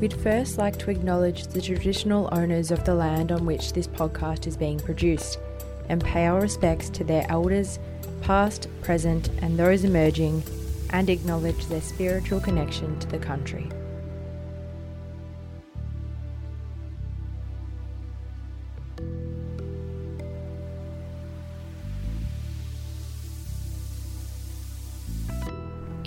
We'd first like to acknowledge the traditional owners of the land on which this podcast is being produced and pay our respects to their elders, past, present, and those emerging, and acknowledge their spiritual connection to the country.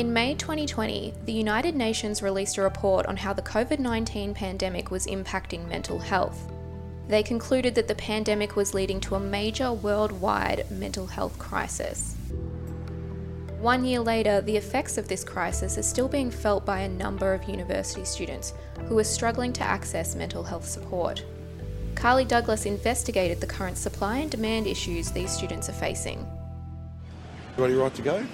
In May 2020, the United Nations released a report on how the COVID 19 pandemic was impacting mental health. They concluded that the pandemic was leading to a major worldwide mental health crisis. One year later, the effects of this crisis are still being felt by a number of university students who are struggling to access mental health support. Carly Douglas investigated the current supply and demand issues these students are facing. Everybody right to go?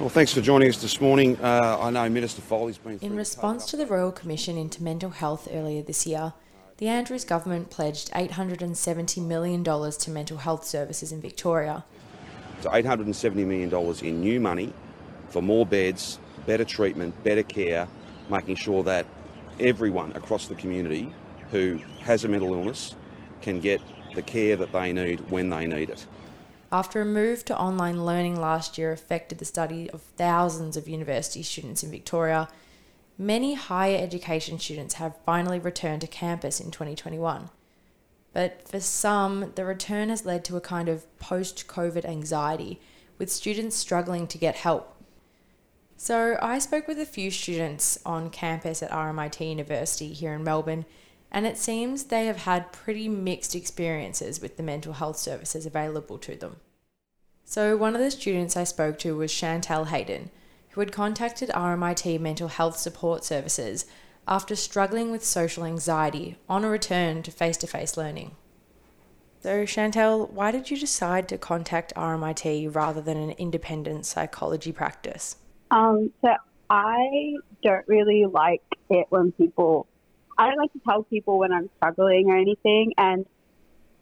Well, thanks for joining us this morning. Uh, I know Minister Foley's been. In response to the Royal Commission into Mental Health earlier this year, the Andrews government pledged $870 million to mental health services in Victoria. So $870 million in new money for more beds, better treatment, better care, making sure that everyone across the community who has a mental illness can get the care that they need when they need it. After a move to online learning last year affected the study of thousands of university students in Victoria, many higher education students have finally returned to campus in 2021. But for some, the return has led to a kind of post COVID anxiety, with students struggling to get help. So I spoke with a few students on campus at RMIT University here in Melbourne, and it seems they have had pretty mixed experiences with the mental health services available to them. So one of the students I spoke to was Chantel Hayden, who had contacted RMIT Mental Health Support Services after struggling with social anxiety on a return to face to face learning. So, Chantel, why did you decide to contact RMIT rather than an independent psychology practice? Um, so, I don't really like it when people, I don't like to tell people when I'm struggling or anything, and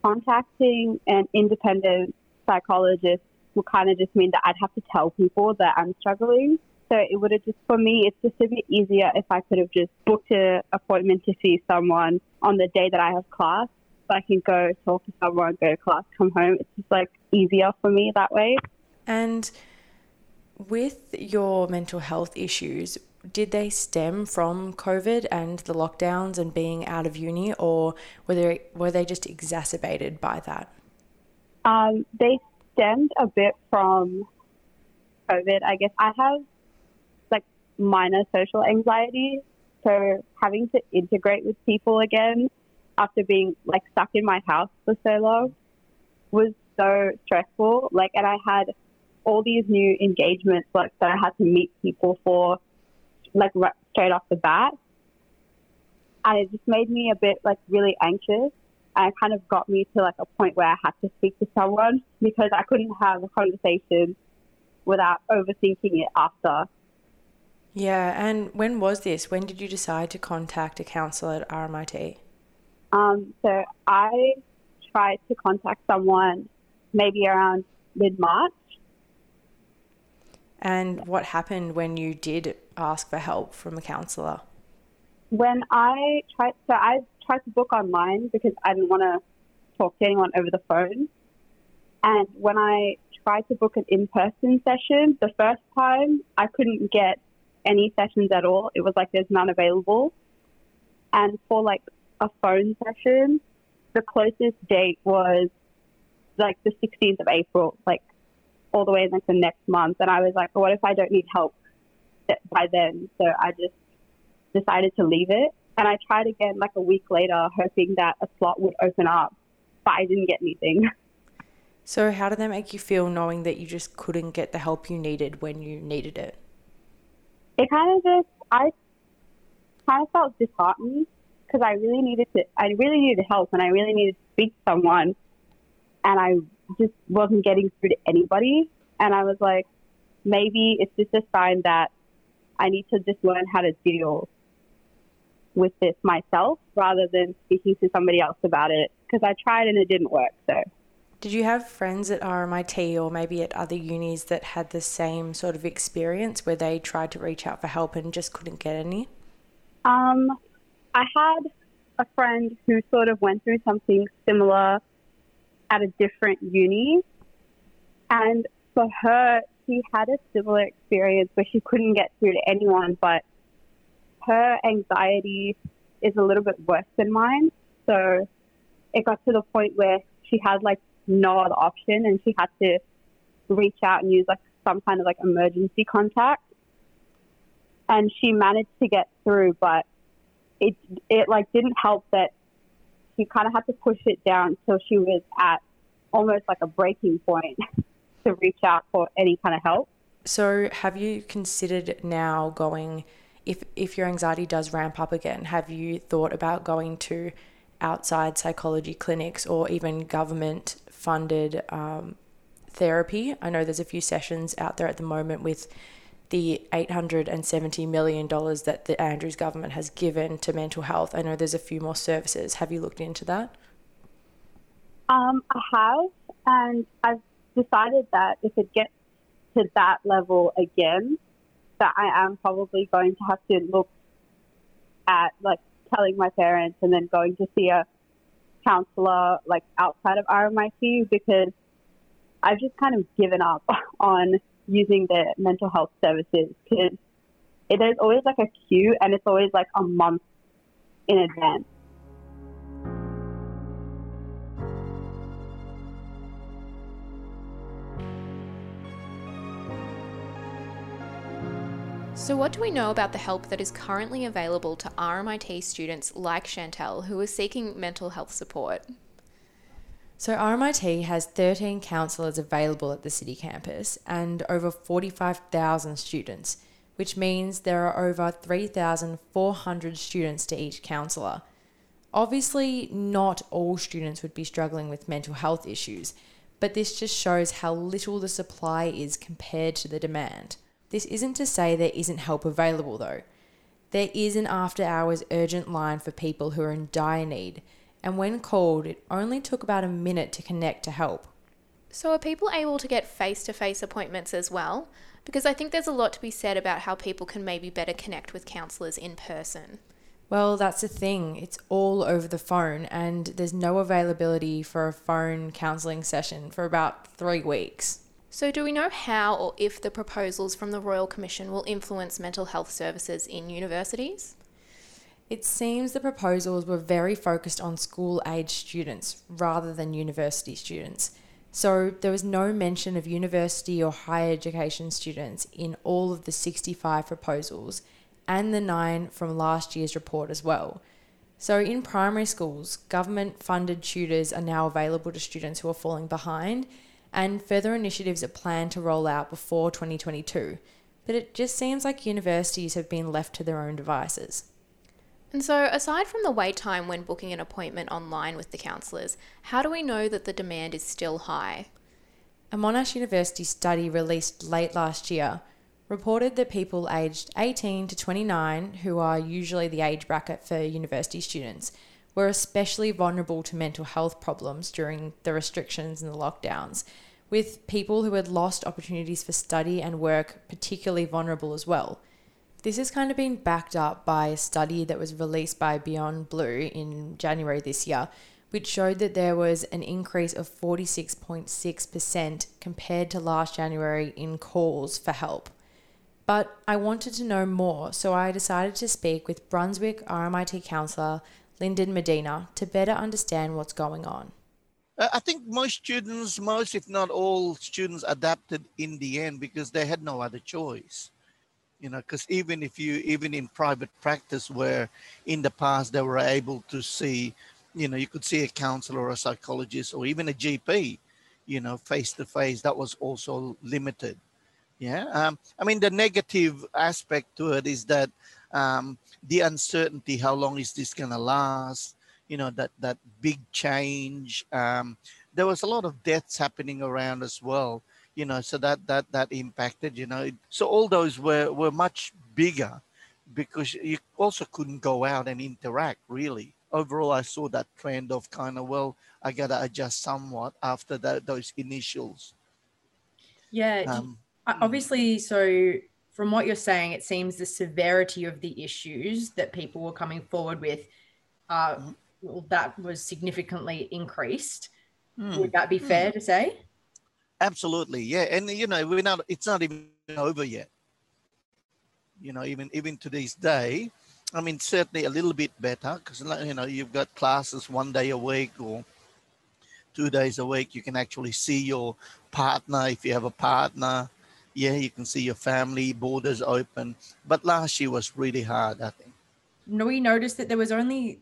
contacting an independent psychologist would kind of just mean that I'd have to tell people that I'm struggling. So it would have just, for me, it's just a bit easier if I could have just booked an appointment to see someone on the day that I have class. So I can go talk to someone, go to class, come home. It's just like easier for me that way. And with your mental health issues, did they stem from COVID and the lockdowns and being out of uni, or were they were they just exacerbated by that? Um, they stemmed a bit from COVID. I guess I have like minor social anxiety, so having to integrate with people again after being like stuck in my house for so long was so stressful. Like, and I had all these new engagements like that I had to meet people for, like right, straight off the bat, and it just made me a bit like really anxious and it kind of got me to like a point where I had to speak to someone because I couldn't have a conversation without overthinking it after. Yeah, and when was this? When did you decide to contact a counsellor at RMIT? Um, so I tried to contact someone maybe around mid March. And what happened when you did ask for help from a counsellor? When I tried, so I tried to book online because I didn't want to talk to anyone over the phone. And when I tried to book an in person session, the first time I couldn't get any sessions at all. It was like there's none available. And for like a phone session, the closest date was like the 16th of April, like all the way in like the next month. And I was like, well, what if I don't need help by then? So I just decided to leave it. And I tried again like a week later, hoping that a slot would open up, but I didn't get anything. So, how did that make you feel knowing that you just couldn't get the help you needed when you needed it? It kind of just, I kind of felt disheartened because I really needed to, I really needed help and I really needed to speak to someone. And I just wasn't getting through to anybody. And I was like, maybe it's just a sign that I need to just learn how to deal with this myself rather than speaking to somebody else about it because I tried and it didn't work. So, did you have friends at RMIT or maybe at other unis that had the same sort of experience where they tried to reach out for help and just couldn't get any? Um, I had a friend who sort of went through something similar at a different uni. And for her, she had a similar experience where she couldn't get through to anyone, but her anxiety is a little bit worse than mine. So it got to the point where she had like no other option and she had to reach out and use like some kind of like emergency contact. And she managed to get through, but it it like didn't help that she kind of had to push it down till she was at almost like a breaking point to reach out for any kind of help. So, have you considered now going if if your anxiety does ramp up again? Have you thought about going to outside psychology clinics or even government funded um, therapy? I know there's a few sessions out there at the moment with the $870 million that the Andrews government has given to mental health. I know there's a few more services. Have you looked into that? Um, I have, and I've decided that if it gets to that level again, that I am probably going to have to look at like telling my parents and then going to see a counselor like outside of RMIT because I've just kind of given up on using the mental health services because there's always like a queue and it's always like a month in advance. So, what do we know about the help that is currently available to RMIT students like Chantel who are seeking mental health support? So, RMIT has 13 counsellors available at the city campus and over 45,000 students, which means there are over 3,400 students to each counsellor. Obviously, not all students would be struggling with mental health issues, but this just shows how little the supply is compared to the demand. This isn't to say there isn't help available though. There is an after hours urgent line for people who are in dire need, and when called, it only took about a minute to connect to help. So, are people able to get face to face appointments as well? Because I think there's a lot to be said about how people can maybe better connect with counsellors in person. Well, that's the thing. It's all over the phone, and there's no availability for a phone counselling session for about three weeks. So, do we know how or if the proposals from the Royal Commission will influence mental health services in universities? It seems the proposals were very focused on school age students rather than university students. So, there was no mention of university or higher education students in all of the 65 proposals and the nine from last year's report as well. So, in primary schools, government funded tutors are now available to students who are falling behind and further initiatives are planned to roll out before 2022. But it just seems like universities have been left to their own devices. And so, aside from the wait time when booking an appointment online with the counsellors, how do we know that the demand is still high? A Monash University study released late last year reported that people aged 18 to 29, who are usually the age bracket for university students, were especially vulnerable to mental health problems during the restrictions and the lockdowns, with people who had lost opportunities for study and work particularly vulnerable as well. This has kind of been backed up by a study that was released by Beyond Blue in January this year, which showed that there was an increase of 46.6% compared to last January in calls for help. But I wanted to know more, so I decided to speak with Brunswick RMIT counsellor Lyndon Medina to better understand what's going on. Uh, I think most students, most if not all students adapted in the end because they had no other choice. You know, because even if you, even in private practice where in the past they were able to see, you know, you could see a counselor or a psychologist or even a GP, you know, face to face, that was also limited. Yeah. Um, I mean, the negative aspect to it is that um, the uncertainty, how long is this going to last? You know, that, that big change. Um, there was a lot of deaths happening around as well, you know, so that, that, that impacted, you know. So all those were, were much bigger because you also couldn't go out and interact really. Overall, I saw that trend of kind of, well, I got to adjust somewhat after that, those initials. Yeah. Um, obviously, so from what you're saying, it seems the severity of the issues that people were coming forward with, uh, well, that was significantly increased. Mm. Would that be fair to say? Absolutely, yeah. And you know, we're not. It's not even over yet. You know, even even to this day, I mean, certainly a little bit better because you know you've got classes one day a week or two days a week. You can actually see your partner if you have a partner. Yeah, you can see your family. Borders open. But last year was really hard. I think. We noticed that there was only,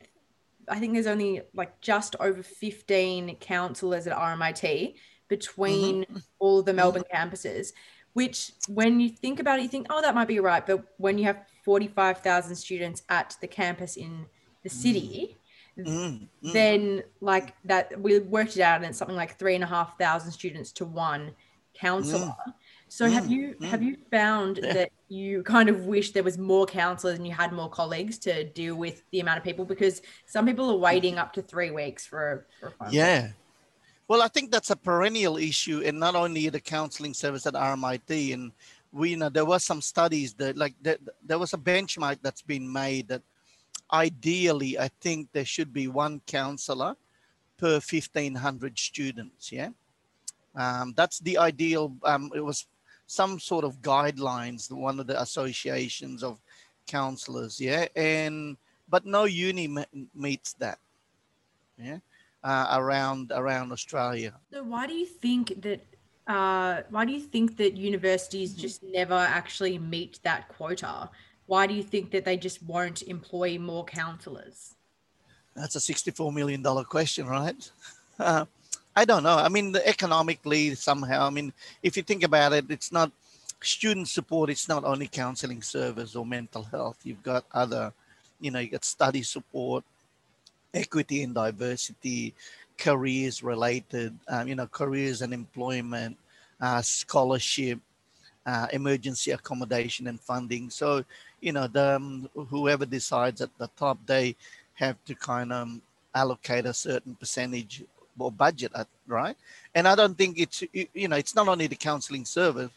I think there's only like just over 15 counsellors at RMIT between mm-hmm. all of the Melbourne mm-hmm. campuses which when you think about it, you think, oh, that might be right. But when you have 45,000 students at the campus in the city, mm. Mm. mm. then like that, we worked it out and it's something like three and a half thousand students to one counselor. Mm. So have mm. you have you found yeah. that you kind of wish there was more counselors and you had more colleagues to deal with the amount of people because some people are waiting up to three weeks for, for a yeah. Well, I think that's a perennial issue, and not only the counseling service at RMIT. And we, you know, there was some studies that, like, there, there was a benchmark that's been made that ideally, I think there should be one counselor per 1,500 students. Yeah, um, that's the ideal. Um, it was some sort of guidelines, one of the associations of counselors. Yeah, and but no uni meets that. Yeah uh, around around Australia. So why do you think that? Uh, why do you think that universities mm-hmm. just never actually meet that quota? Why do you think that they just won't employ more counsellors? That's a sixty-four million dollar question, right? Uh, I don't know. I mean, economically, somehow. I mean, if you think about it, it's not student support. It's not only counselling service or mental health. You've got other, you know, you got study support, equity and diversity, careers related, um, you know, careers and employment, uh, scholarship, uh, emergency accommodation and funding. So, you know, the um, whoever decides at the top, they have to kind of allocate a certain percentage or budget, right? And I don't think it's you know it's not only the counselling service.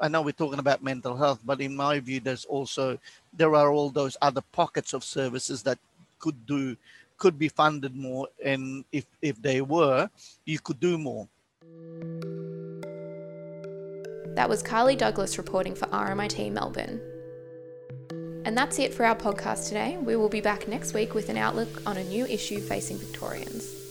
I know we're talking about mental health, but in my view, there's also there are all those other pockets of services that could do could be funded more and if if they were you could do more. That was carly douglas reporting for rmit melbourne. And that's it for our podcast today. We will be back next week with an outlook on a new issue facing victorians